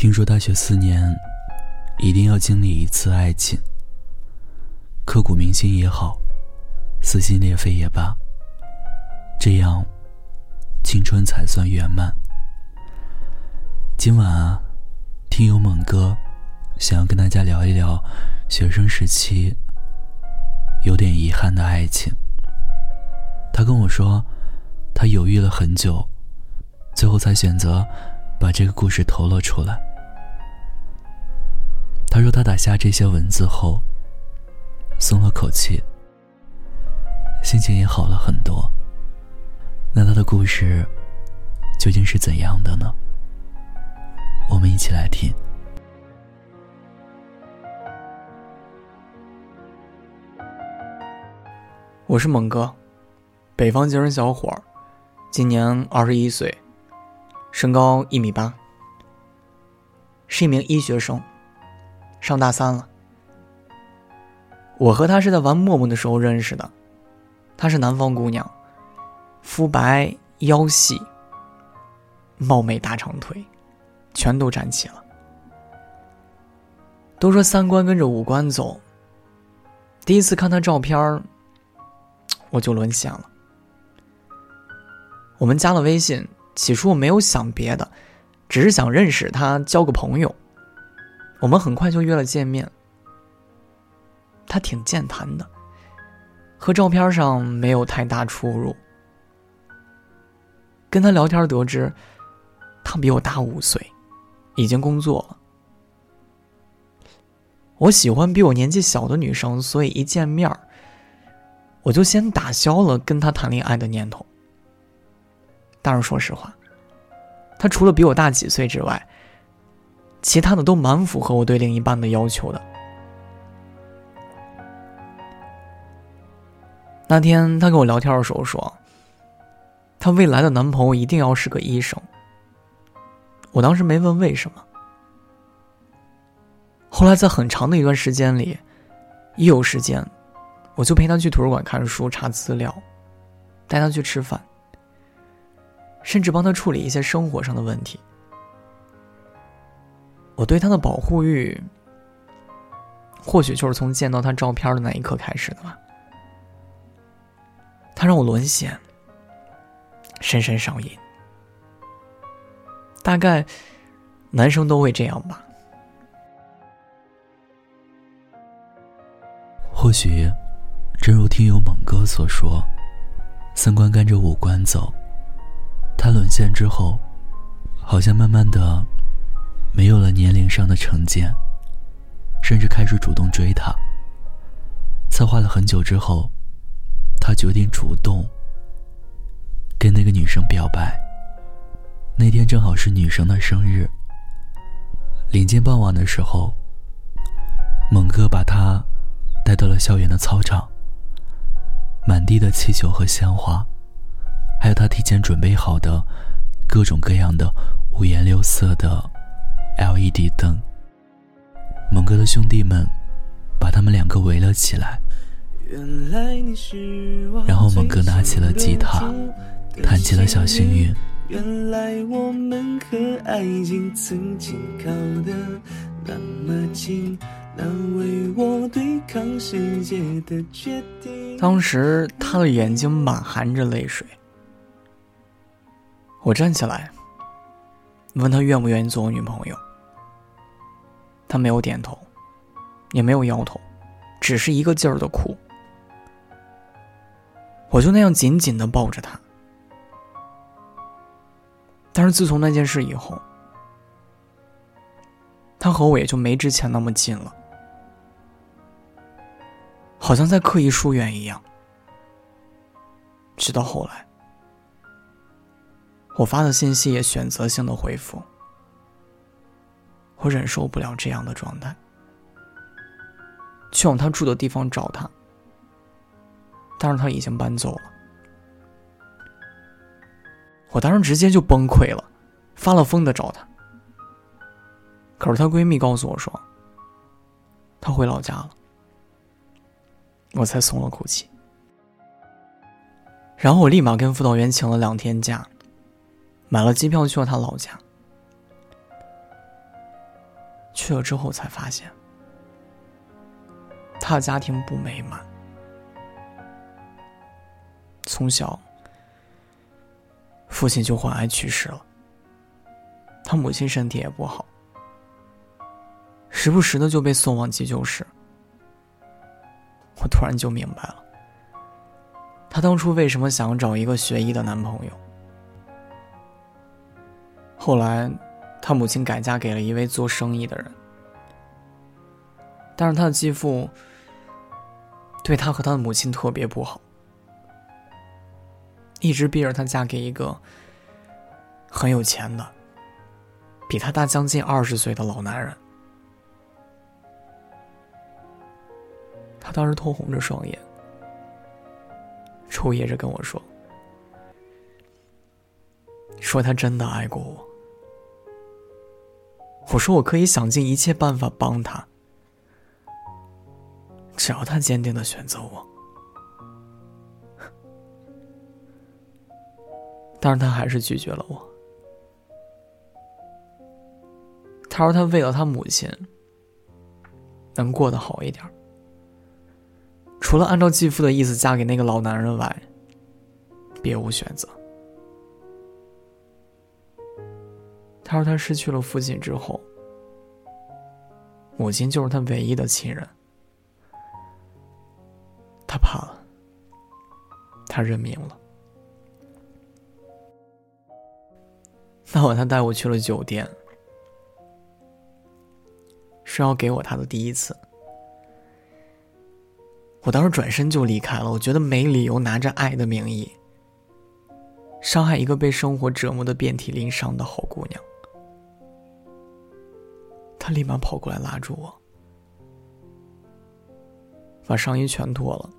听说大学四年，一定要经历一次爱情，刻骨铭心也好，撕心裂肺也罢，这样青春才算圆满。今晚啊，听友猛哥想要跟大家聊一聊学生时期有点遗憾的爱情。他跟我说，他犹豫了很久，最后才选择把这个故事投了出来。他说：“他打下这些文字后，松了口气，心情也好了很多。那他的故事究竟是怎样的呢？我们一起来听。我是猛哥，北方精神小伙儿，今年二十一岁，身高一米八，是一名医学生。”上大三了，我和她是在玩陌陌的时候认识的。她是南方姑娘，肤白腰细，貌美大长腿，全都站起了。都说三观跟着五官走。第一次看她照片我就沦陷了。我们加了微信，起初我没有想别的，只是想认识她，交个朋友。我们很快就约了见面。他挺健谈的，和照片上没有太大出入。跟他聊天得知，他比我大五岁，已经工作了。我喜欢比我年纪小的女生，所以一见面我就先打消了跟他谈恋爱的念头。但是说实话，他除了比我大几岁之外，其他的都蛮符合我对另一半的要求的。那天她跟我聊天的时候说，她未来的男朋友一定要是个医生。我当时没问为什么。后来在很长的一段时间里，一有时间，我就陪她去图书馆看书、查资料，带她去吃饭，甚至帮她处理一些生活上的问题。我对他的保护欲，或许就是从见到他照片的那一刻开始的吧。他让我沦陷，深深上瘾。大概男生都会这样吧。或许，正如听友猛哥所说，三观跟着五官走。他沦陷之后，好像慢慢的。没有了年龄上的成见，甚至开始主动追她。策划了很久之后，他决定主动跟那个女生表白。那天正好是女生的生日。临近傍晚的时候，猛哥把她带到了校园的操场。满地的气球和鲜花，还有他提前准备好的各种各样的五颜六色的。LED 灯，猛哥的兄弟们把他们两个围了起来，然后猛哥拿起了吉他，弹起了小幸运。原来我们和爱情曾经靠得那么近，那为我对抗世界的决定。当时他的眼睛满含着泪水，我站起来，问他愿不愿意做我女朋友。他没有点头，也没有摇头，只是一个劲儿的哭。我就那样紧紧的抱着他。但是自从那件事以后，他和我也就没之前那么近了，好像在刻意疏远一样。直到后来，我发的信息也选择性的回复。我忍受不了这样的状态，去往他住的地方找他，但是他已经搬走了。我当时直接就崩溃了，发了疯的找他。可是她闺蜜告诉我说，她回老家了，我才松了口气。然后我立马跟辅导员请了两天假，买了机票去了他老家。去了之后才发现，他的家庭不美满，从小父亲就患癌去世了，他母亲身体也不好，时不时的就被送往急救室。我突然就明白了，他当初为什么想找一个学医的男朋友。后来，他母亲改嫁给了一位做生意的人，但是他的继父对他和他的母亲特别不好，一直逼着他嫁给一个很有钱的、比他大将近二十岁的老男人。他当时通红着双眼，抽噎着跟我说：“说他真的爱过我。”我说我可以想尽一切办法帮他，只要他坚定的选择我。但是他还是拒绝了我。他说他为了他母亲能过得好一点，除了按照继父的意思嫁给那个老男人外，别无选择。他说：“他失去了父亲之后，母亲就是他唯一的亲人。他怕了，他认命了。那晚，他带我去了酒店，是要给我他的第一次。我当时转身就离开了，我觉得没理由拿着爱的名义伤害一个被生活折磨的遍体鳞伤的好姑娘。”他立马跑过来拉住我，把上衣全脱了，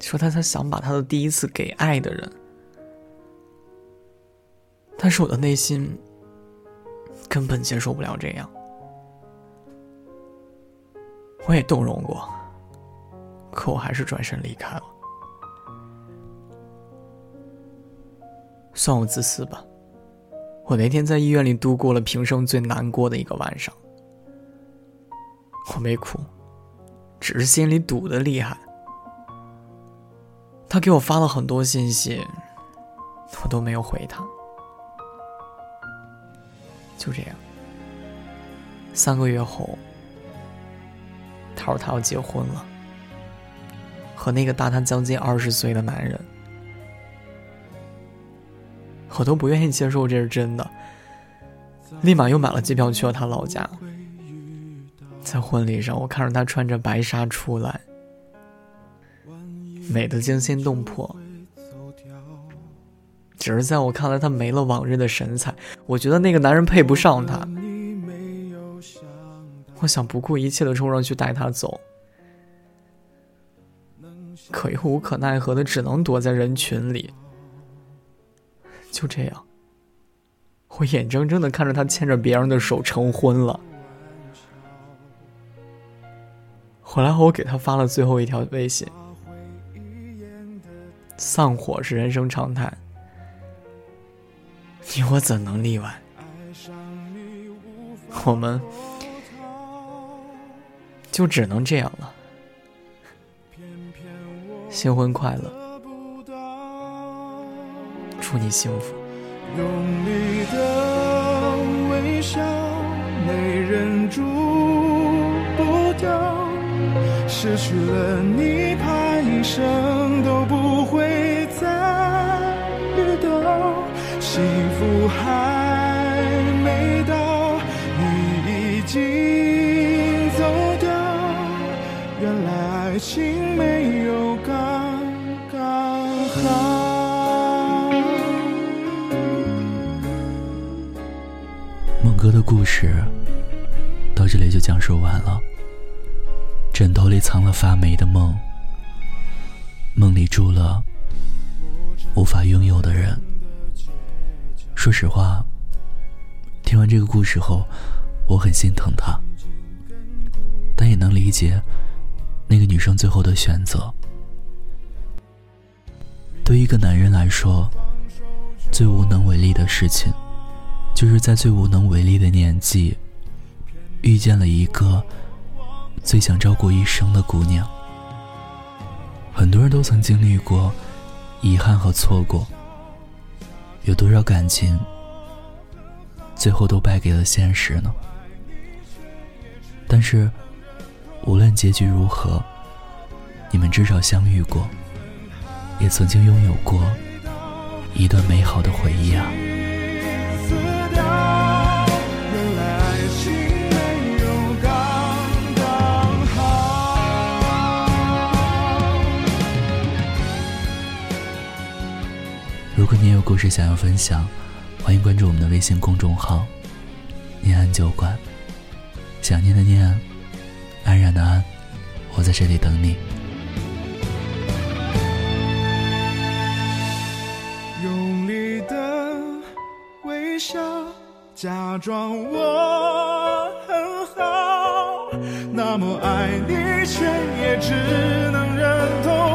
说他他想把他的第一次给爱的人，但是我的内心根本接受不了这样。我也动容过，可我还是转身离开了。算我自私吧。我那天在医院里度过了平生最难过的一个晚上。我没哭，只是心里堵得厉害。他给我发了很多信息，我都没有回他。就这样，三个月后，他说他要结婚了，和那个大他将近二十岁的男人。我都不愿意接受这是真的，立马又买了机票去了他老家。在婚礼上，我看着他穿着白纱出来，美得惊心动魄。只是在我看来，他没了往日的神采。我觉得那个男人配不上他。我想不顾一切的冲上去带他走，可又无可奈何的，只能躲在人群里。就这样，我眼睁睁的看着他牵着别人的手成婚了。回来后，我给他发了最后一条微信：“丧火是人生常态，你我怎能例外？我们就只能这样了。新婚快乐！”祝你幸福。用力的微笑，没忍住不掉。失去了你，怕一生都不会再遇到。幸福还没到，你已经走掉。原来爱情没有刚刚好。哥的故事到这里就讲述完了。枕头里藏了发霉的梦，梦里住了无法拥有的人。说实话，听完这个故事后，我很心疼他，但也能理解那个女生最后的选择。对一个男人来说，最无能为力的事情。就是在最无能为力的年纪，遇见了一个最想照顾一生的姑娘。很多人都曾经历过遗憾和错过，有多少感情最后都败给了现实呢？但是，无论结局如何，你们至少相遇过，也曾经拥有过一段美好的回忆啊！事想要分享，欢迎关注我们的微信公众号“念安酒馆”。想念的念，安然的安，我在这里等你。用力的微笑，假装我很好，那么爱你，却也只能忍痛。